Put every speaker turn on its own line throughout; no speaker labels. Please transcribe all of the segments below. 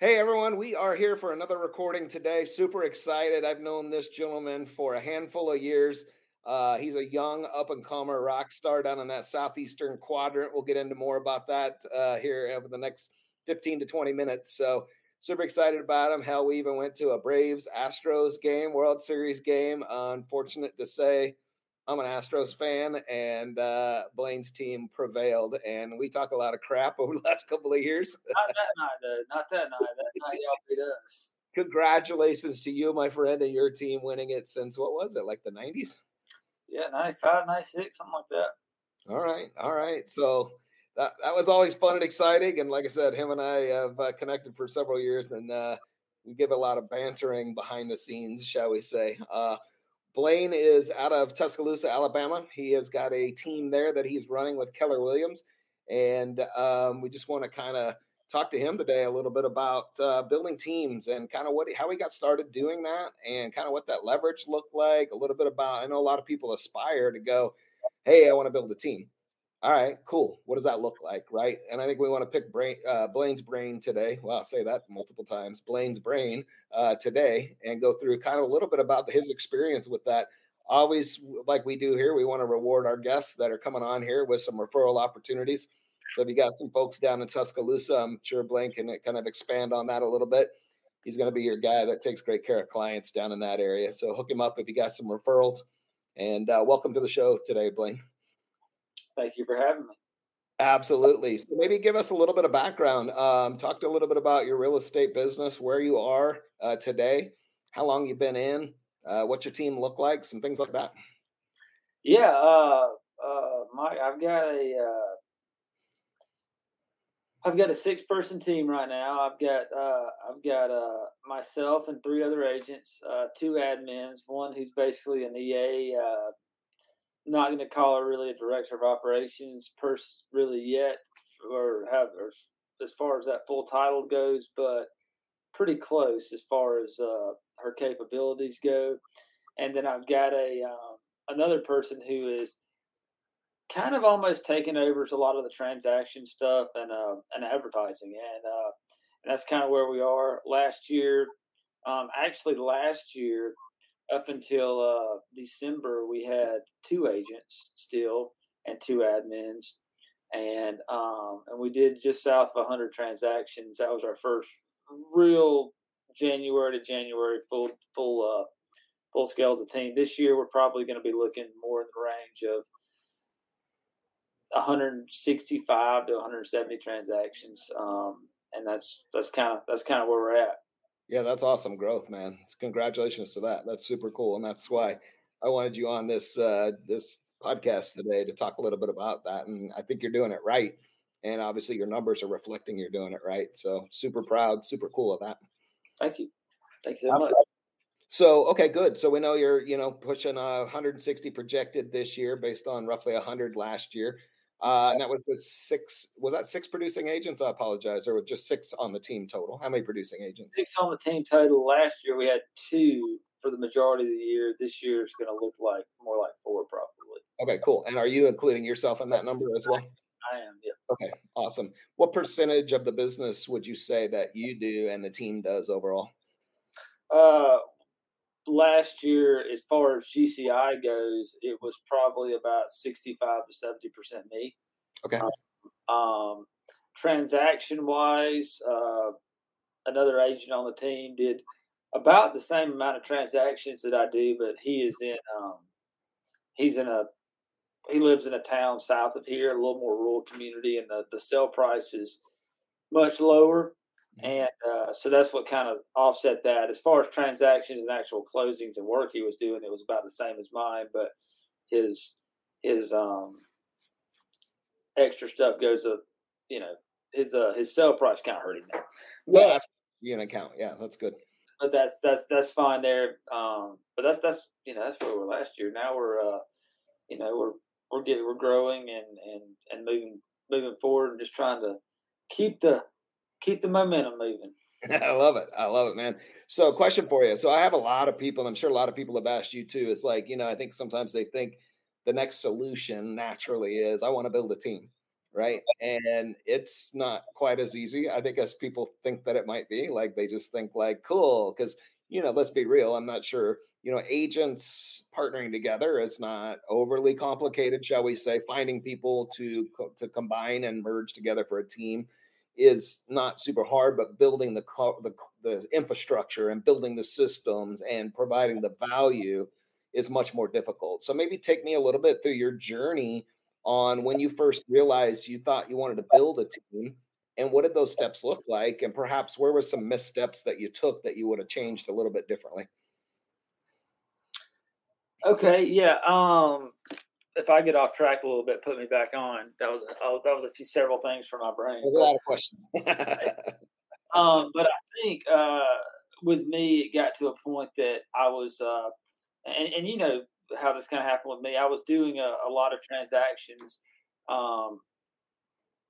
Hey everyone, we are here for another recording today. Super excited. I've known this gentleman for a handful of years. Uh, he's a young up and comer rock star down in that southeastern quadrant. We'll get into more about that uh, here over the next 15 to 20 minutes. So, super excited about him. Hell, we even went to a Braves Astros game, World Series game. Uh, unfortunate to say, I'm an Astros fan, and uh, Blaine's team prevailed. And we talk a lot of crap over the last couple of years.
Not that night, though. Not that night. That night y'all beat us.
Congratulations to you, my friend, and your team winning it since what was it, like the 90s?
Yeah, 95, 96, something like that.
All right, all right. So that that was always fun and exciting. And like I said, him and I have uh, connected for several years, and uh, we give a lot of bantering behind the scenes, shall we say? Uh, Blaine is out of Tuscaloosa, Alabama. He has got a team there that he's running with Keller Williams, and um, we just want to kind of talk to him today a little bit about uh, building teams and kind of what how he got started doing that and kind of what that leverage looked like. A little bit about I know a lot of people aspire to go, hey, I want to build a team. All right, cool. What does that look like, right? And I think we want to pick brain, uh, Blaine's brain today. Well, I'll say that multiple times. Blaine's brain uh, today, and go through kind of a little bit about his experience with that. Always, like we do here, we want to reward our guests that are coming on here with some referral opportunities. So if you got some folks down in Tuscaloosa, I'm sure Blaine can kind of expand on that a little bit. He's going to be your guy that takes great care of clients down in that area. So hook him up if you got some referrals. And uh, welcome to the show today, Blaine.
Thank you for having me.
Absolutely. So maybe give us a little bit of background. Um, talk to a little bit about your real estate business, where you are uh, today, how long you've been in, uh, what your team look like, some things like that.
Yeah, uh, uh, my I've got a uh, I've got a six person team right now. I've got uh, I've got uh, myself and three other agents, uh, two admins, one who's basically an EA. Not going to call her really a director of operations person really yet, or have or as far as that full title goes, but pretty close as far as uh, her capabilities go. And then I've got a um, another person who is kind of almost taking over a lot of the transaction stuff and uh, and advertising, and uh, and that's kind of where we are. Last year, um, actually, last year up until uh, December, we had two agents still and two admins, and um, and we did just south of 100 transactions. That was our first real January to January full full uh, full scale as a team. This year, we're probably going to be looking more in the range of 165 to 170 transactions, um, and that's that's kind of that's kind of where we're at.
Yeah, that's awesome growth, man. Congratulations to that. That's super cool, and that's why I wanted you on this uh, this podcast today to talk a little bit about that. And I think you're doing it right, and obviously your numbers are reflecting you're doing it right. So super proud, super cool of that.
Thank you. Thank you so much.
So okay, good. So we know you're you know pushing uh, 160 projected this year based on roughly 100 last year. Uh, and that was with six. Was that six producing agents? I apologize, or just six on the team total? How many producing agents?
Six on the team total. Last year we had two for the majority of the year. This year is going to look like more like four, probably.
Okay, cool. And are you including yourself in that number as well?
I am. Yeah.
Okay, awesome. What percentage of the business would you say that you do and the team does overall?
Uh, last year, as far as GCI goes, it was probably about 65 to 70% me.
Okay.
Um, um, transaction wise, uh, another agent on the team did about the same amount of transactions that I do, but he is in, um, he's in a, he lives in a town south of here, a little more rural community, and the, the sale price is much lower. And uh, so that's what kind of offset that. As far as transactions and actual closings and work he was doing, it was about the same as mine, but his his um extra stuff goes up. You know, his uh his sell price kind of hurt him there.
Yeah, you an account. Yeah, that's good.
But that's that's that's fine there. Um, but that's that's you know that's where we were last year. Now we're uh, you know we're we're getting we're growing and and and moving moving forward and just trying to keep the keep the momentum moving.
I love it. I love it, man. So, question for you. So, I have a lot of people, and I'm sure a lot of people have asked you too. It's like, you know, I think sometimes they think the next solution naturally is I want to build a team. right? And it's not quite as easy, I think, as people think that it might be. Like they just think like, cool, because you know, let's be real. I'm not sure. You know, agents partnering together is not overly complicated, shall we say? Finding people to to combine and merge together for a team is not super hard, but building the the, the infrastructure and building the systems and providing the value is much more difficult. So maybe take me a little bit through your journey on when you first realized you thought you wanted to build a team and what did those steps look like and perhaps where were some missteps that you took that you would have changed a little bit differently
okay yeah um if i get off track a little bit put me back on that was oh, that was a few several things for my brain
there's a lot of questions
um but i think uh with me it got to a point that i was uh and, and you know how this kind of happened with me. I was doing a, a lot of transactions, um,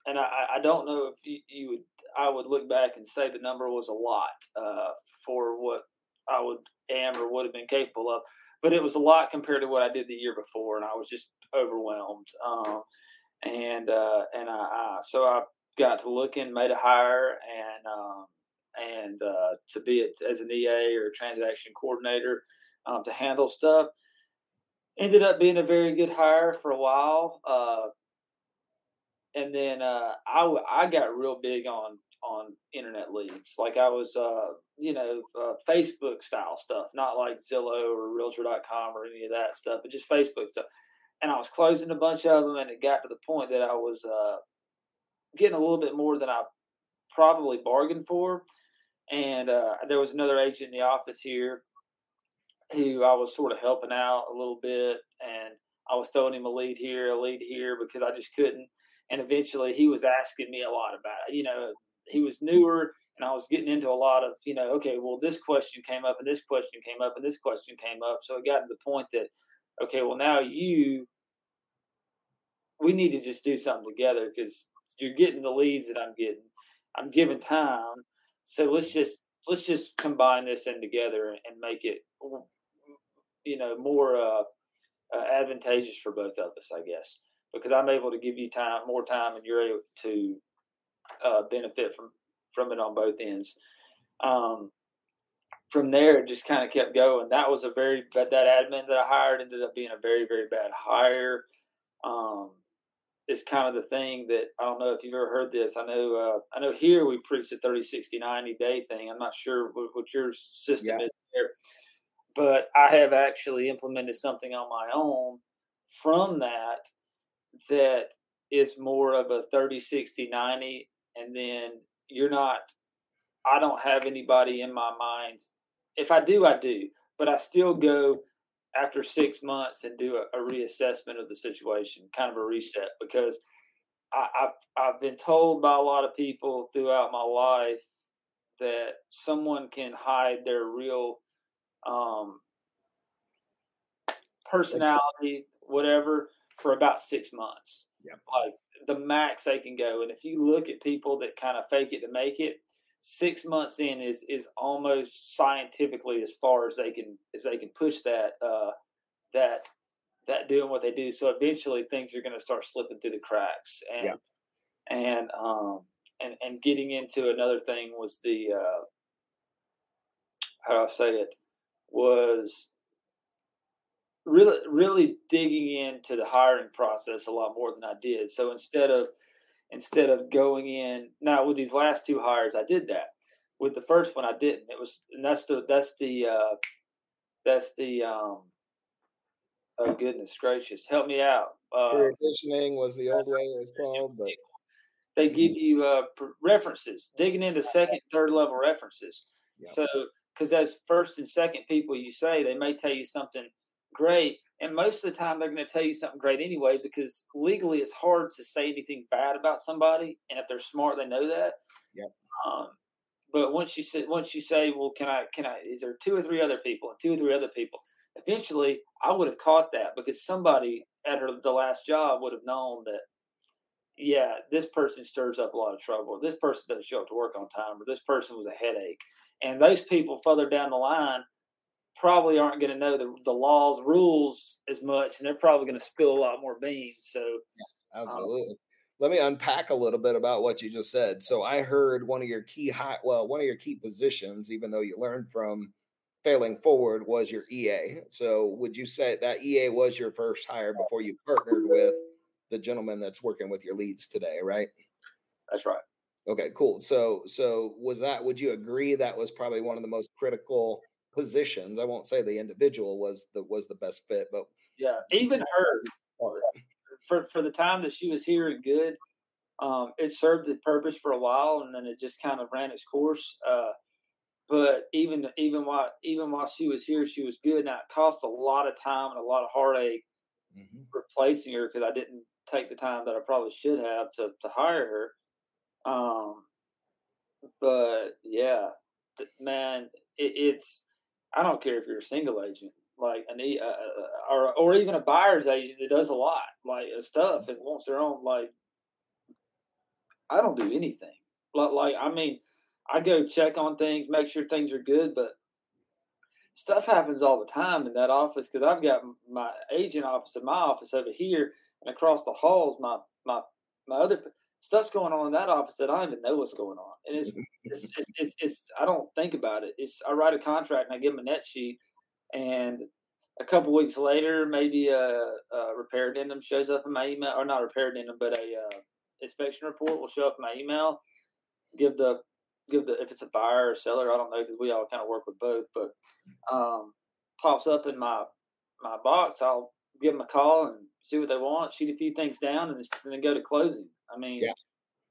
and I, I, don't know if you, you, would. I would look back and say the number was a lot uh, for what I would am or would have been capable of, but it was a lot compared to what I did the year before, and I was just overwhelmed. Um, and uh, and I, I, so I got to looking, made a hire, and um, and uh, to be a, as an EA or transaction coordinator um, to handle stuff ended up being a very good hire for a while. Uh, and then uh, I I got real big on on internet leads. Like I was, uh, you know, uh, Facebook style stuff, not like Zillow or Realtor.com or any of that stuff, but just Facebook stuff. And I was closing a bunch of them, and it got to the point that I was uh, getting a little bit more than I probably bargained for. And uh, there was another agent in the office here who I was sort of helping out a little bit, and I was throwing him a lead here, a lead here because I just couldn't. And eventually, he was asking me a lot about it. You know, he was newer, and I was getting into a lot of, you know, okay, well, this question came up, and this question came up, and this question came up. So it got to the point that, okay, well, now you, we need to just do something together because you're getting the leads that I'm getting. I'm giving time, so let's just let's just combine this in together and make it you know more uh, uh, advantageous for both of us, I guess, because I'm able to give you time, more time, and you're able to uh, benefit from from it on both ends. Um, from there, it just kind of kept going. That was a very that that admin that I hired ended up being a very very bad hire. Um, it's kind of the thing that I don't know if you've ever heard this. I know uh, I know here we preach the 30, 60, 90 day thing. I'm not sure what, what your system yeah. is there but I have actually implemented something on my own from that that is more of a 30, 60, 90. And then you're not, I don't have anybody in my mind. If I do, I do, but I still go after six months and do a, a reassessment of the situation, kind of a reset, because I, I've, I've been told by a lot of people throughout my life that someone can hide their real um, personality, whatever, for about six months.
Yeah.
Like the max they can go. And if you look at people that kind of fake it to make it, six months in is is almost scientifically as far as they can as they can push that uh, that that doing what they do. So eventually things are going to start slipping through the cracks. And yeah. and um and and getting into another thing was the uh, how do I say it was really really digging into the hiring process a lot more than I did. So instead of instead of going in now with these last two hires, I did that. With the first one, I didn't. It was and that's the that's the uh, that's the um, oh goodness gracious, help me out.
Uh, conditioning was the old way it was called, but
they give you uh, references, digging into second, third level references. So because as first and second people you say, they may tell you something great. And most of the time, they're going to tell you something great anyway, because legally it's hard to say anything bad about somebody. And if they're smart, they know that.
Yep.
Um, but once you say, once you say, well, can I, can I, is there two or three other people and two or three other people? Eventually, I would have caught that because somebody at her the last job would have known that, yeah, this person stirs up a lot of trouble. This person doesn't show up to work on time, or this person was a headache. And those people further down the line probably aren't going to know the, the laws, rules as much, and they're probably going to spill a lot more beans. So,
yeah, absolutely. Um, let me unpack a little bit about what you just said. So I heard one of your key high, well, one of your key positions, even though you learned from failing forward, was your EA. So would you say that EA was your first hire before you partnered with the gentleman that's working with your leads today, right?
That's right.
Okay, cool. So so was that would you agree that was probably one of the most critical positions? I won't say the individual was the was the best fit, but
yeah, even her for for the time that she was here and good, um, it served the purpose for a while, and then it just kind of ran its course. Uh, but even even while even while she was here, she was good. Now it cost a lot of time and a lot of heartache mm-hmm. replacing her because I didn't take the time that I probably should have to to hire her. Um, but yeah, man, it, it's I don't care if you're a single agent, like an uh, uh, or or even a buyer's agent that does a lot like uh, stuff and wants their own. Like I don't do anything. Like, like I mean, I go check on things, make sure things are good, but stuff happens all the time in that office because I've got my agent office and my office over here, and across the halls, my my my other stuff's going on in that office that I don't even know what's going on. And it's, it's, it's, it's, it's, I don't think about it. It's, I write a contract and I give them a net sheet and a couple weeks later, maybe a, a repair addendum shows up in my email or not repair addendum, but a, uh, inspection report will show up in my email. Give the, give the, if it's a buyer or seller, I don't know, cause we all kind of work with both, but, um, pops up in my, my box. I'll give them a call and see what they want, shoot a few things down, and then go to closing. I mean,
yeah.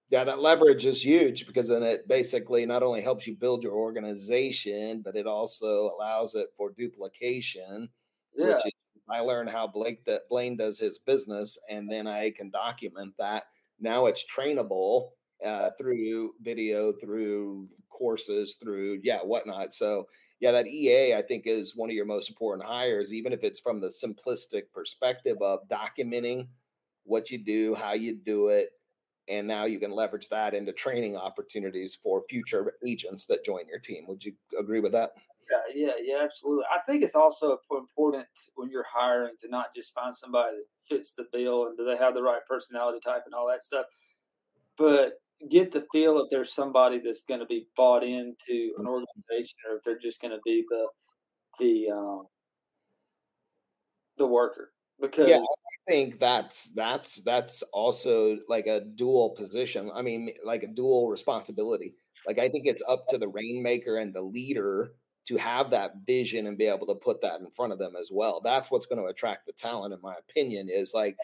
Yeah, that leverage is huge because then it basically not only helps you build your organization, but it also allows it for duplication. Yeah. Which is, I learned how Blake that Blaine does his business, and then I can document that. Now it's trainable uh, through video, through courses, through yeah, whatnot. So yeah, that EA I think is one of your most important hires, even if it's from the simplistic perspective of documenting what you do, how you do it, and now you can leverage that into training opportunities for future agents that join your team. Would you agree with that?
Yeah, yeah, yeah, absolutely. I think it's also important when you're hiring to not just find somebody that fits the bill and do they have the right personality type and all that stuff, but get the feel if there's somebody that's going to be bought into an mm-hmm. organization or if they're just going to be the the um, the worker because
yeah i think that's that's that's also like a dual position i mean like a dual responsibility like i think it's up to the rainmaker and the leader to have that vision and be able to put that in front of them as well that's what's going to attract the talent in my opinion is like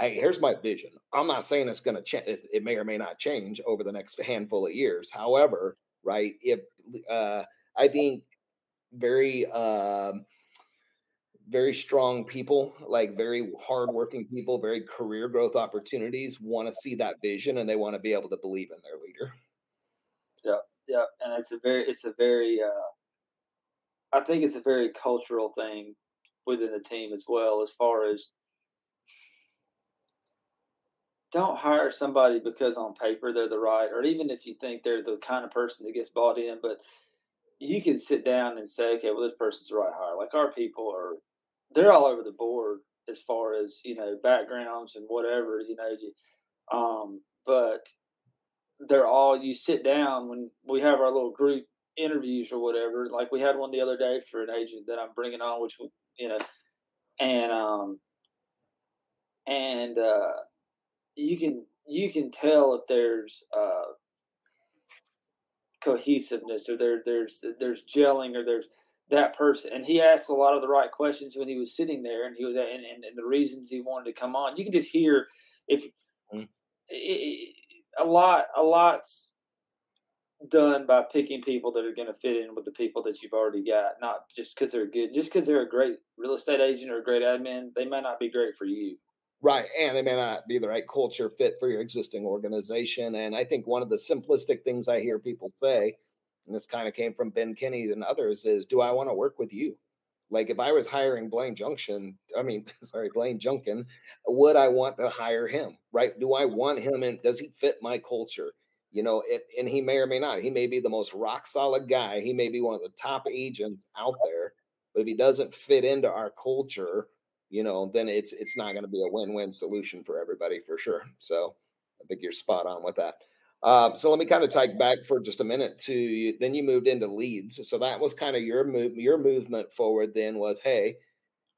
hey, here's my vision. I'm not saying it's going to change. It may or may not change over the next handful of years. However, right, if uh, I think very, uh, very strong people, like very hardworking people, very career growth opportunities, want to see that vision and they want to be able to believe in their leader.
Yeah, yeah, and it's a very, it's a very, uh, I think it's a very cultural thing within the team as well, as far as don't hire somebody because on paper they're the right, or even if you think they're the kind of person that gets bought in, but you can sit down and say, okay, well, this person's the right hire. Like our people are, they're all over the board as far as you know backgrounds and whatever you know. You, um, but they're all you sit down when we have our little group interviews or whatever. Like we had one the other day for an agent that I'm bringing on, which you know, and um, and uh you can you can tell if there's uh, cohesiveness or there there's there's gelling or there's that person. And he asked a lot of the right questions when he was sitting there and he was and, and, and the reasons he wanted to come on. You can just hear if mm-hmm. it, a lot a lot's done by picking people that are going to fit in with the people that you've already got not just because they're good. Just because they're a great real estate agent or a great admin they might not be great for you
Right. And they may not be the right culture fit for your existing organization. And I think one of the simplistic things I hear people say, and this kind of came from Ben Kinney and others, is do I want to work with you? Like if I was hiring Blaine Junction, I mean, sorry, Blaine Junkin, would I want to hire him? Right? Do I want him and does he fit my culture? You know, it, and he may or may not. He may be the most rock solid guy. He may be one of the top agents out there. But if he doesn't fit into our culture, you know, then it's it's not going to be a win-win solution for everybody for sure. So, I think you're spot on with that. Uh, so let me kind of take back for just a minute to then you moved into leads. So that was kind of your move, your movement forward. Then was hey,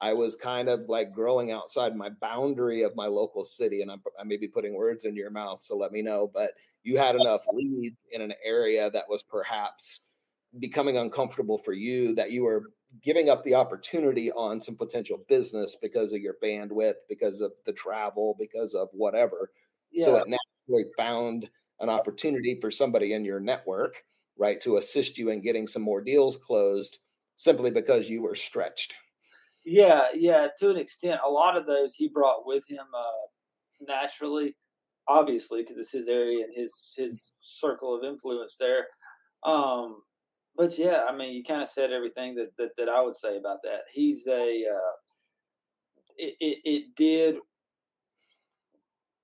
I was kind of like growing outside my boundary of my local city, and I'm, I may be putting words in your mouth, so let me know. But you had enough leads in an area that was perhaps becoming uncomfortable for you that you were giving up the opportunity on some potential business because of your bandwidth, because of the travel, because of whatever. Yeah. So it naturally found an opportunity for somebody in your network, right, to assist you in getting some more deals closed simply because you were stretched.
Yeah, yeah, to an extent. A lot of those he brought with him uh, naturally, obviously, because it's his area and his his circle of influence there. Um, but yeah, I mean, you kind of said everything that, that, that I would say about that. He's a, uh, it, it, it did,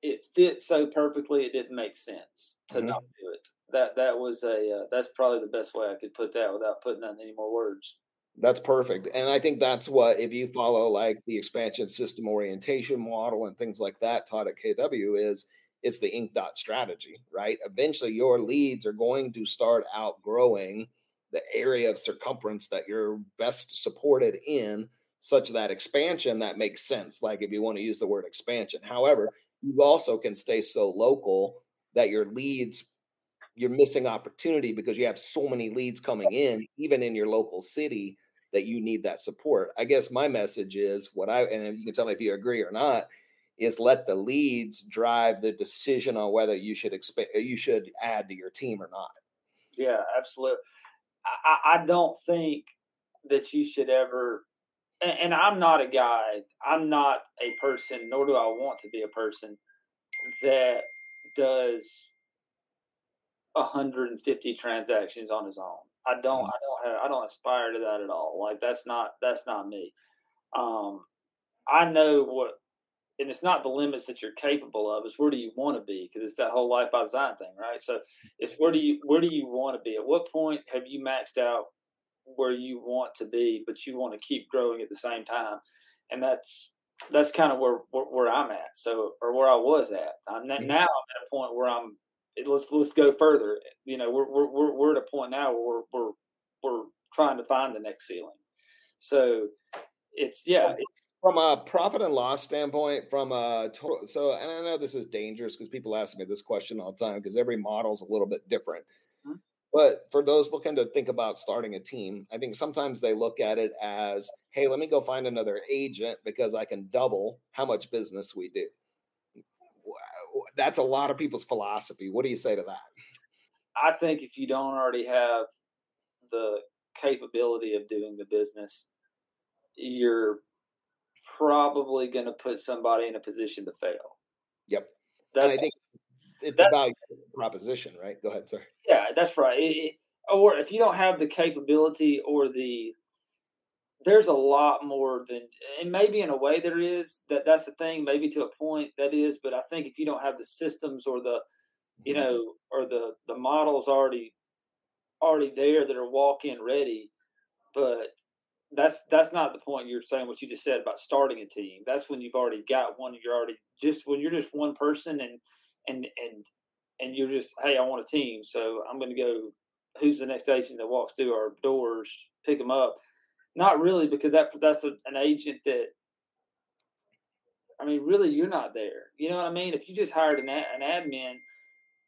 it fit so perfectly, it didn't make sense to mm-hmm. not do it. That, that was a, uh, that's probably the best way I could put that without putting on any more words.
That's perfect. And I think that's what, if you follow like the expansion system orientation model and things like that taught at KW, is it's the ink dot strategy, right? Eventually, your leads are going to start outgrowing the area of circumference that you're best supported in, such that expansion that makes sense. Like if you want to use the word expansion. However, you also can stay so local that your leads you're missing opportunity because you have so many leads coming in, even in your local city, that you need that support. I guess my message is what I, and you can tell me if you agree or not, is let the leads drive the decision on whether you should expect you should add to your team or not.
Yeah, absolutely. I, I don't think that you should ever and, and I'm not a guy, I'm not a person, nor do I want to be a person that does 150 transactions on his own. I don't, mm-hmm. I don't have, I don't aspire to that at all. Like that's not, that's not me. Um, I know what and it's not the limits that you're capable of it's where do you want to be because it's that whole life by design thing right? So it's where do you where do you want to be? At what point have you maxed out where you want to be but you want to keep growing at the same time? And that's that's kind of where, where, where i'm at so or where i was at. I'm, not, mm-hmm. now i'm at a point where i'm let's let's go further. You know we're we're we're at a point now where we're we're, we're trying to find the next ceiling. So it's yeah it's,
from a profit and loss standpoint, from a total, so and I know this is dangerous because people ask me this question all the time because every model is a little bit different. Mm-hmm. But for those looking to think about starting a team, I think sometimes they look at it as, hey, let me go find another agent because I can double how much business we do. That's a lot of people's philosophy. What do you say to that?
I think if you don't already have the capability of doing the business, you're probably going to put somebody in a position to fail.
Yep. That's, and I think it's that, about proposition, right? Go ahead, sir.
Yeah, that's right. It, or if you don't have the capability or the there's a lot more than and maybe in a way there is that that's the thing maybe to a point that is but i think if you don't have the systems or the you mm-hmm. know or the the models already already there that are walk in ready but that's that's not the point you're saying what you just said about starting a team. That's when you've already got one. You're already just when you're just one person and and and and you're just hey, I want a team, so I'm going to go. Who's the next agent that walks through our doors, pick them up? Not really, because that that's a, an agent that. I mean, really, you're not there. You know what I mean? If you just hired an, an admin,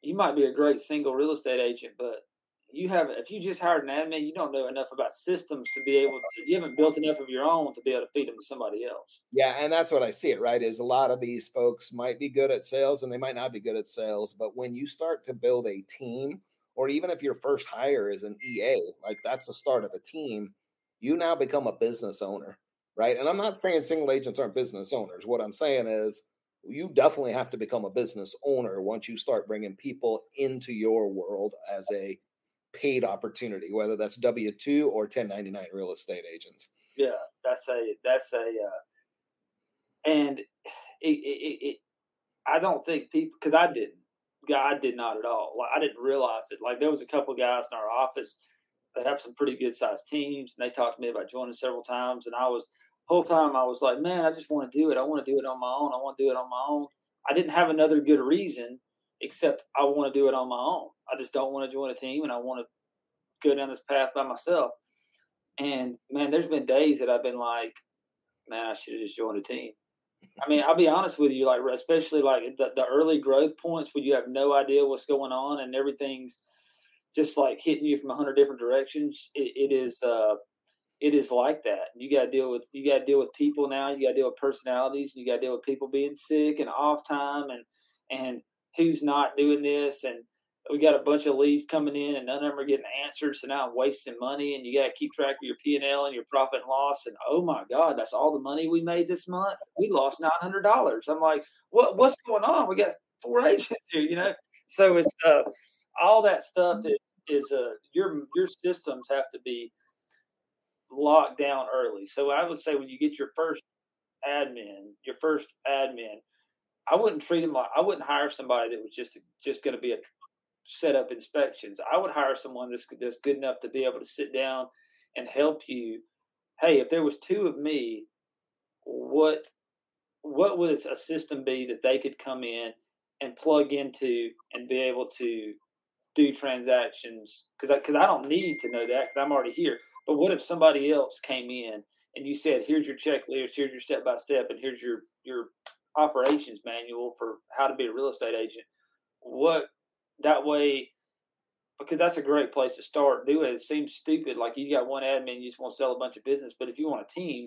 you might be a great single real estate agent, but you have if you just hired an admin, you don't know enough about systems to be able to. You haven't built enough of your own to be able to feed them to somebody else.
Yeah, and that's what I see it right. Is a lot of these folks might be good at sales and they might not be good at sales, but when you start to build a team, or even if your first hire is an EA, like that's the start of a team, you now become a business owner, right? And I'm not saying single agents aren't business owners. What I'm saying is you definitely have to become a business owner once you start bringing people into your world as a paid opportunity, whether that's W two or ten ninety nine real estate agents.
Yeah, that's a that's a, uh, and it, it, it, I don't think people because I didn't, I did not at all. Like I didn't realize it. Like there was a couple guys in our office that have some pretty good sized teams, and they talked to me about joining several times, and I was whole time I was like, man, I just want to do it. I want to do it on my own. I want to do it on my own. I didn't have another good reason except I want to do it on my own. I just don't want to join a team, and I want to go down this path by myself. And man, there's been days that I've been like, man, I should have just joined a team. I mean, I'll be honest with you, like especially like the, the early growth points when you have no idea what's going on and everything's just like hitting you from a hundred different directions. It, it is uh, it is like that. You got to deal with you got to deal with people now. You got to deal with personalities. You got to deal with people being sick and off time and and who's not doing this and we got a bunch of leads coming in and none of them are getting answered. So now I'm wasting money and you got to keep track of your P and your profit and loss. And oh my God, that's all the money we made this month. We lost nine hundred dollars. I'm like, what what's going on? We got four agents here, you know. So it's uh, all that stuff is is uh, your your systems have to be locked down early. So I would say when you get your first admin, your first admin, I wouldn't treat them like I wouldn't hire somebody that was just just going to be a set up inspections. I would hire someone that's that's good enough to be able to sit down and help you. Hey, if there was two of me, what what would a system be that they could come in and plug into and be able to do transactions? Because I, cause I don't need to know that because I'm already here. But what if somebody else came in and you said, "Here's your checklist, here's your step by step, and here's your your operations manual for how to be a real estate agent"? What that way because that's a great place to start. Do it. It seems stupid, like you got one admin, you just want to sell a bunch of business. But if you want a team,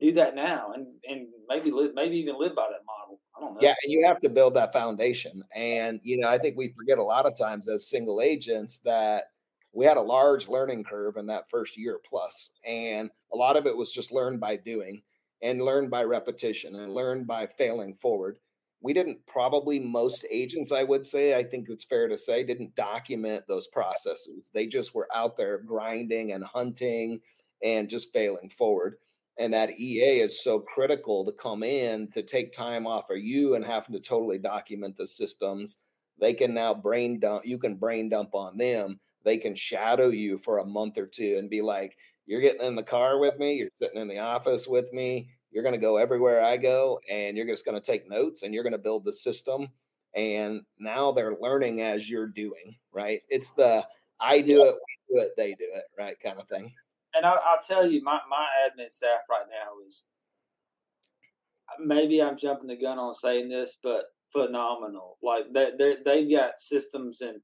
do that now, and and maybe live, maybe even live by that model. I don't know.
Yeah, and you have to build that foundation. And you know, I think we forget a lot of times as single agents that we had a large learning curve in that first year plus, and a lot of it was just learned by doing and learn by repetition and learn by failing forward. We didn't probably most agents i would say i think it's fair to say didn't document those processes. They just were out there grinding and hunting and just failing forward. And that ea is so critical to come in to take time off of you and having to totally document the systems. They can now brain dump you can brain dump on them. They can shadow you for a month or two and be like you're getting in the car with me you're sitting in the office with me you're going to go everywhere I go and you're just going to take notes and you're going to build the system. And now they're learning as you're doing, right? It's the I do it, we do it, they do it, right? Kind of thing.
And I, will tell you, my, my admin staff right now is maybe I'm jumping the gun on saying this, but phenomenal. Like they they they've got systems and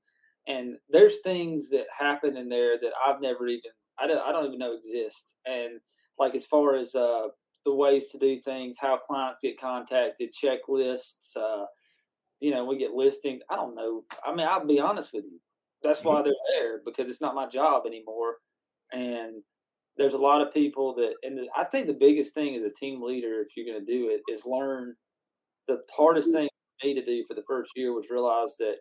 and there's things that happen in there that I've never even I don't I don't even know exist. And like as far as uh the ways to do things, how clients get contacted, checklists. Uh, you know, we get listings. I don't know. I mean, I'll be honest with you. That's why they're there because it's not my job anymore. And there's a lot of people that, and I think the biggest thing as a team leader, if you're going to do it, is learn. The hardest thing for me to do for the first year was realize that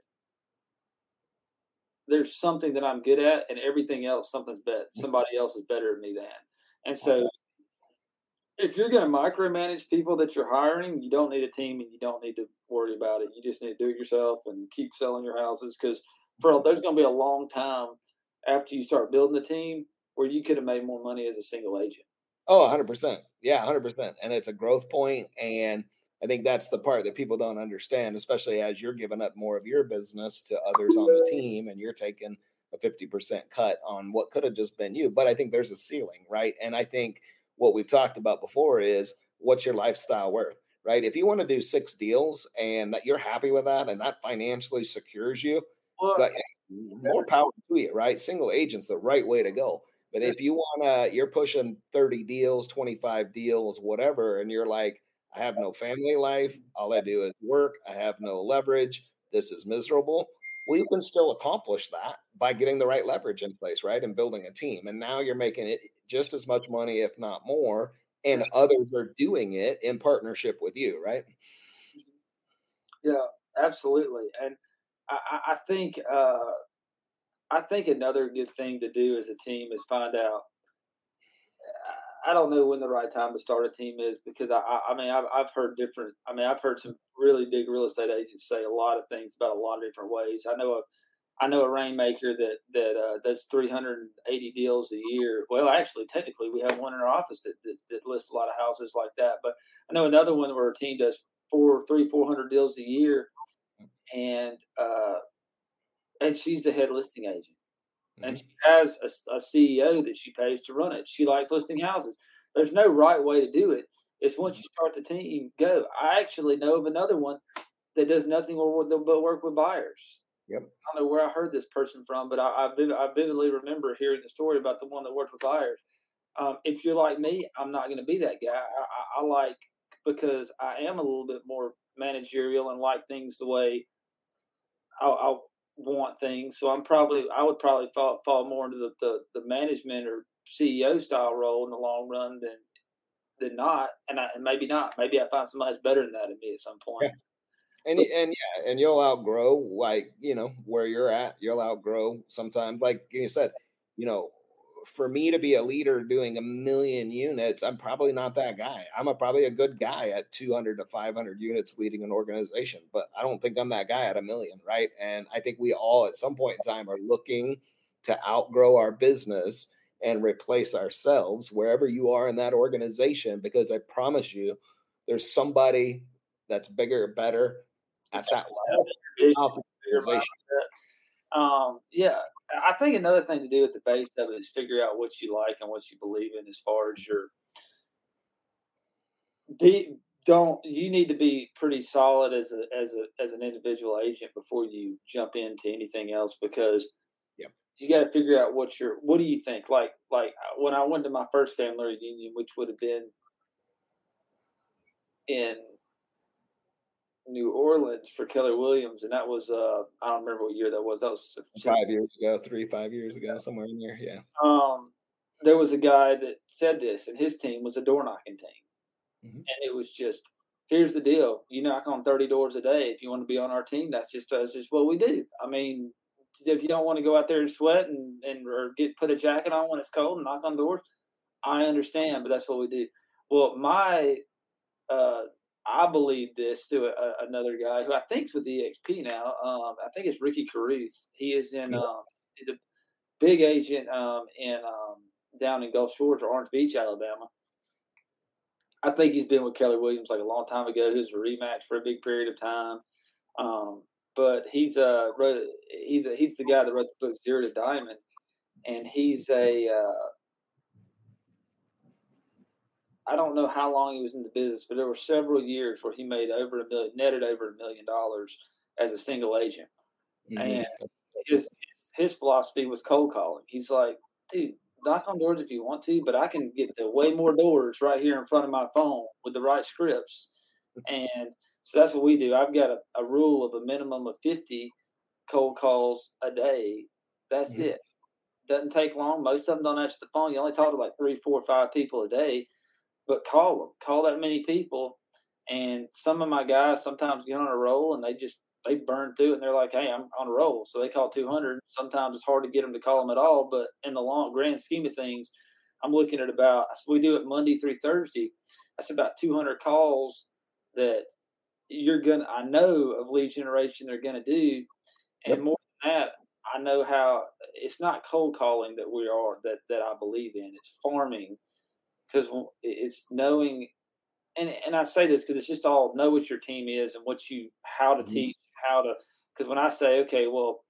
there's something that I'm good at, and everything else, something's bet somebody else is better than me than. And so if you're going to micromanage people that you're hiring, you don't need a team and you don't need to worry about it. You just need to do it yourself and keep selling your houses because for there's going to be a long time after you start building the team where you could have made more money as a single agent.
Oh, 100%. Yeah, 100%. And it's a growth point and I think that's the part that people don't understand, especially as you're giving up more of your business to others on the mm-hmm. team and you're taking a 50% cut on what could have just been you. But I think there's a ceiling, right? And I think – what we've talked about before is what's your lifestyle worth, right? If you want to do six deals and that you're happy with that and that financially secures you, well, but more power to you, right? Single agent's the right way to go. But if you want to, you're pushing 30 deals, 25 deals, whatever, and you're like, I have no family life. All I do is work. I have no leverage. This is miserable. Well, you can still accomplish that by getting the right leverage in place, right? And building a team. And now you're making it just as much money, if not more, and others are doing it in partnership with you, right?
Yeah, absolutely. And I, I think uh, I think another good thing to do as a team is find out. I don't know when the right time to start a team is because I, I mean I've, I've heard different. I mean I've heard some really big real estate agents say a lot of things about a lot of different ways. I know a I know a rainmaker that that uh, does 380 deals a year. Well, actually, technically, we have one in our office that, that, that lists a lot of houses like that. But I know another one where a team does four, three, four hundred deals a year, and uh, and she's the head listing agent, mm-hmm. and she has a, a CEO that she pays to run it. She likes listing houses. There's no right way to do it. It's once mm-hmm. you start the team, go. I actually know of another one that does nothing but work with buyers.
Yep.
I don't know where I heard this person from, but I, I, I vividly remember hearing the story about the one that worked with buyers. Um, if you're like me, I'm not going to be that guy. I, I, I, like because I am a little bit more managerial and like things the way I, I want things. So I'm probably I would probably fall fall more into the, the, the management or CEO style role in the long run than than not. And I and maybe not. Maybe I find somebody that's better than that in me at some point.
Yeah and and yeah, and you'll outgrow like you know where you're at. You'll outgrow sometimes, like you said, you know. For me to be a leader doing a million units, I'm probably not that guy. I'm a, probably a good guy at 200 to 500 units leading an organization, but I don't think I'm that guy at a million, right? And I think we all at some point in time are looking to outgrow our business and replace ourselves wherever you are in that organization because I promise you there's somebody that's bigger, better, at that level.
Um, yeah, I think another thing to do at the base of it is figure out what you like and what you believe in as far as your be don't you need to be pretty solid as a as a as an individual agent before you jump into anything else because
yep.
you got to figure out what your what do you think like like uh, when I went to my first family reunion which would have been in New Orleans for Keller Williams, and that was uh I don't remember what year that was. That was
five years ago, three five years ago, somewhere in there. Yeah.
Um, there was a guy that said this, and his team was a door knocking team, mm-hmm. and it was just here's the deal: you knock on thirty doors a day if you want to be on our team. That's just that's just what we do. I mean, if you don't want to go out there and sweat and and or get put a jacket on when it's cold and knock on doors, I understand, but that's what we do. Well, my uh, I believe this to a, another guy who I think's with EXP now. Um, I think it's Ricky Carruth. He is in. Um, he's a big agent um, in um, down in Gulf Shores or Orange Beach, Alabama. I think he's been with Keller Williams like a long time ago. He was a RE/MAX for a big period of time. Um, but he's a he's a, he's the guy that wrote the book Zero to Diamond, and he's a uh, I don't know how long he was in the business, but there were several years where he made over a million, netted over a million dollars as a single agent. Mm-hmm. And his his philosophy was cold calling. He's like, dude, knock on doors if you want to, but I can get to way more doors right here in front of my phone with the right scripts. And so that's what we do. I've got a, a rule of a minimum of 50 cold calls a day. That's mm-hmm. it. Doesn't take long. Most of them don't answer the phone. You only talk to like three, four, five people a day but call them, call that many people. And some of my guys sometimes get on a roll and they just they burn through it and they're like, hey, I'm on a roll. So they call 200. Sometimes it's hard to get them to call them at all. But in the long grand scheme of things, I'm looking at about we do it Monday through Thursday. That's about 200 calls that you're gonna. I know of lead generation they're gonna do, and yep. more than that, I know how it's not cold calling that we are that that I believe in. It's farming because it's knowing, and and I say this because it's just all know what your team is and what you how to mm-hmm. teach, how to. Because when I say, okay, well,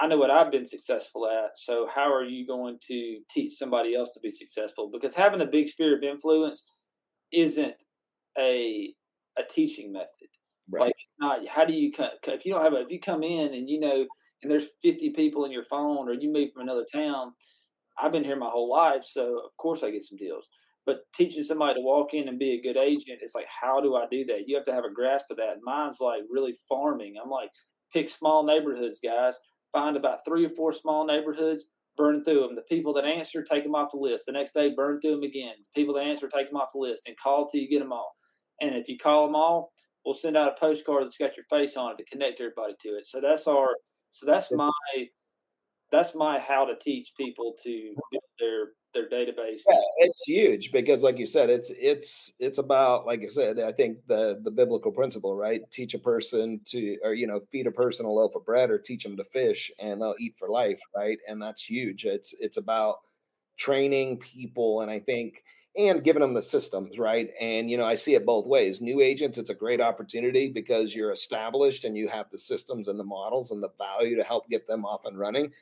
I know what I've been successful at, so how are you going to teach somebody else to be successful? Because having a big sphere of influence isn't a a teaching method. Right. Like not how do you if you don't have a, if you come in and you know and there's 50 people in your phone or you move from another town. I've been here my whole life, so of course I get some deals. But teaching somebody to walk in and be a good agent, it's like, how do I do that? You have to have a grasp of that. Mine's like really farming. I'm like, pick small neighborhoods, guys. Find about three or four small neighborhoods, burn through them. The people that answer, take them off the list. The next day, burn through them again. The people that answer, take them off the list and call till you get them all. And if you call them all, we'll send out a postcard that's got your face on it to connect everybody to it. So that's our, so that's my, that's my how to teach people to build their their database.
Yeah, it's huge because, like you said, it's it's it's about like I said. I think the the biblical principle, right? Teach a person to, or you know, feed a person a loaf of bread, or teach them to fish, and they'll eat for life, right? And that's huge. It's it's about training people, and I think and giving them the systems, right? And, you know, I see it both ways. New agents, it's a great opportunity because you're established and you have the systems and the models and the value to help get them off and running.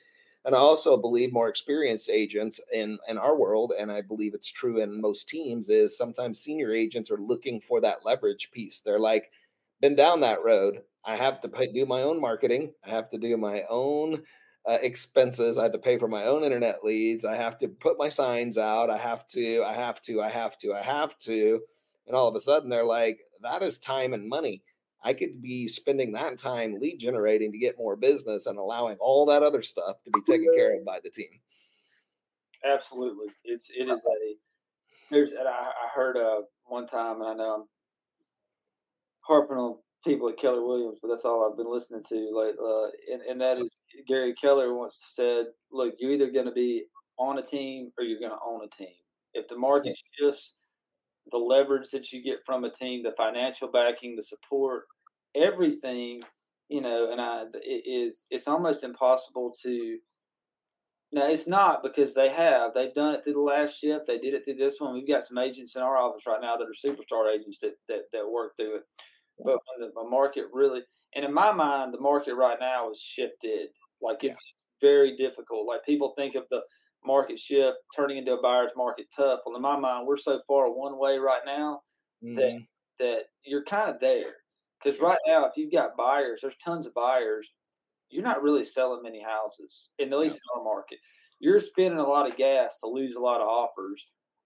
And I also believe more experienced agents in, in our world, and I believe it's true in most teams, is sometimes senior agents are looking for that leverage piece. They're like, been down that road. I have to pay, do my own marketing. I have to do my own uh, expenses. I have to pay for my own internet leads. I have to put my signs out. I have to, I have to, I have to, I have to. And all of a sudden they're like, that is time and money. I could be spending that time lead generating to get more business and allowing all that other stuff to be taken care of by the team.
Absolutely. It's, it is a, there's, and I, I heard uh, one time, and I know I'm harping on people at Keller Williams, but that's all I've been listening to. Like, uh, and, and that is Gary Keller once said, "Look, you're either going to be on a team or you're going to own a team. If the market shifts, the leverage that you get from a team, the financial backing, the support, everything, you know, and I it is it's almost impossible to." No, it's not because they have. They've done it through the last shift. They did it through this one. We've got some agents in our office right now that are superstar agents that that, that work through it but when the market really, and in my mind, the market right now is shifted. Like it's yeah. very difficult. Like people think of the market shift turning into a buyer's market tough. Well, in my mind, we're so far one way right now mm-hmm. that that you're kind of there. Because right now, if you've got buyers, there's tons of buyers. You're not really selling many houses, in at least yeah. in our market. You're spending a lot of gas to lose a lot of offers,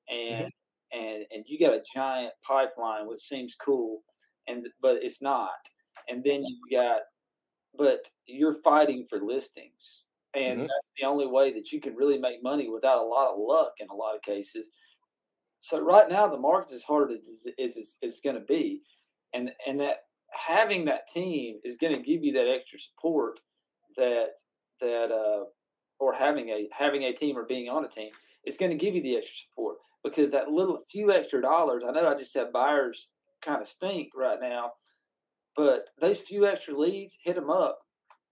and mm-hmm. and and you got a giant pipeline, which seems cool and but it's not. And then you've got, but you're fighting for listings, and mm-hmm. that's the only way that you can really make money without a lot of luck in a lot of cases. So right now the market is hard as is is going to be, and and that having that team is going to give you that extra support that that uh, or having a having a team or being on a team is going to give you the extra support because that little few extra dollars. I know I just have buyers kind of stink right now. But those few extra leads, hit them up.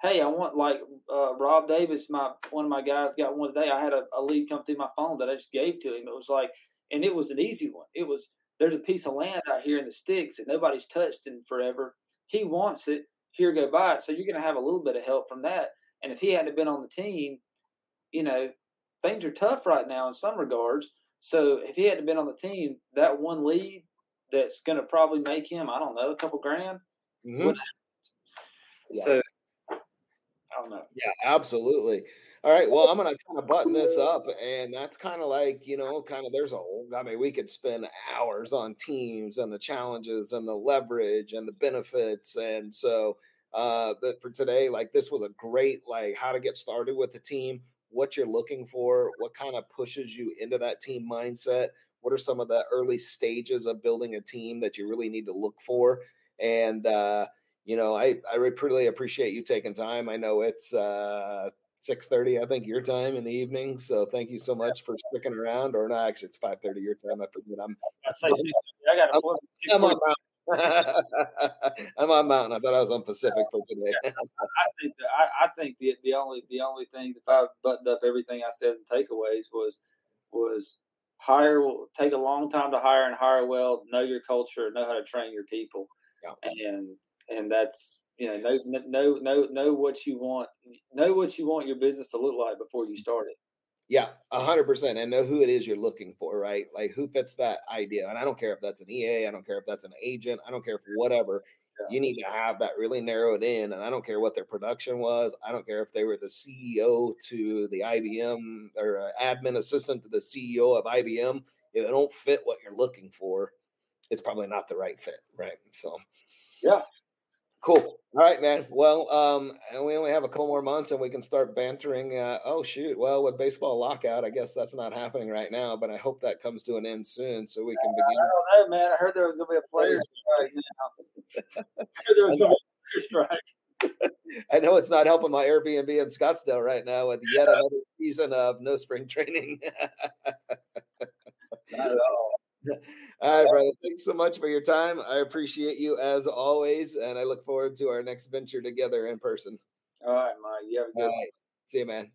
Hey, I want like uh, Rob Davis, my one of my guys got one today. I had a, a lead come through my phone that I just gave to him. It was like, and it was an easy one. It was there's a piece of land out here in the sticks that nobody's touched in forever. He wants it. Here, go buy it. So you're going to have a little bit of help from that. And if he hadn't been on the team, you know, things are tough right now in some regards. So if he hadn't been on the team, that one lead that's going to probably make him, I don't know, a couple grand. Mm-hmm.
Yeah. So I don't know. Yeah, absolutely. All right. Well, I'm going to kind of button this up. And that's kind of like, you know, kind of there's a whole, I mean, we could spend hours on teams and the challenges and the leverage and the benefits. And so, uh, but for today, like this was a great, like how to get started with the team, what you're looking for, what kind of pushes you into that team mindset, what are some of the early stages of building a team that you really need to look for? And uh, you know, I I really appreciate you taking time. I know it's uh, six thirty, I think your time in the evening. So thank you so much for sticking around. Or not, actually, it's five thirty your time. I forget. I'm. I, I got. I'm, I'm on Mountain. I'm on Mountain. I thought I was on Pacific for today.
I think the, I, I, think the the only the only thing if I buttoned up everything I said in takeaways was was hire will take a long time to hire and hire well. Know your culture, know how to train your people, yeah. and and that's you know know know know know what you want know what you want your business to look like before you start it.
Yeah, a hundred percent, and know who it is you're looking for, right? Like who fits that idea. And I don't care if that's an EA, I don't care if that's an agent, I don't care if whatever. You need to have that really narrowed in. And I don't care what their production was. I don't care if they were the CEO to the IBM or uh, admin assistant to the CEO of IBM. If it don't fit what you're looking for, it's probably not the right fit. Right. So,
yeah.
Cool. All right, man. Well, um, we only have a couple more months, and we can start bantering. Uh, oh shoot! Well, with baseball lockout, I guess that's not happening right now, but I hope that comes to an end soon, so we can begin.
I don't know, man. I heard there was going to be a players strike. there was some
strike. I know it's not helping my Airbnb in Scottsdale right now with yet another season of no spring training. not at all. All right, brother. Thanks so much for your time. I appreciate you as always, and I look forward to our next venture together in person.
All right, Mike. You have a good
See you, man.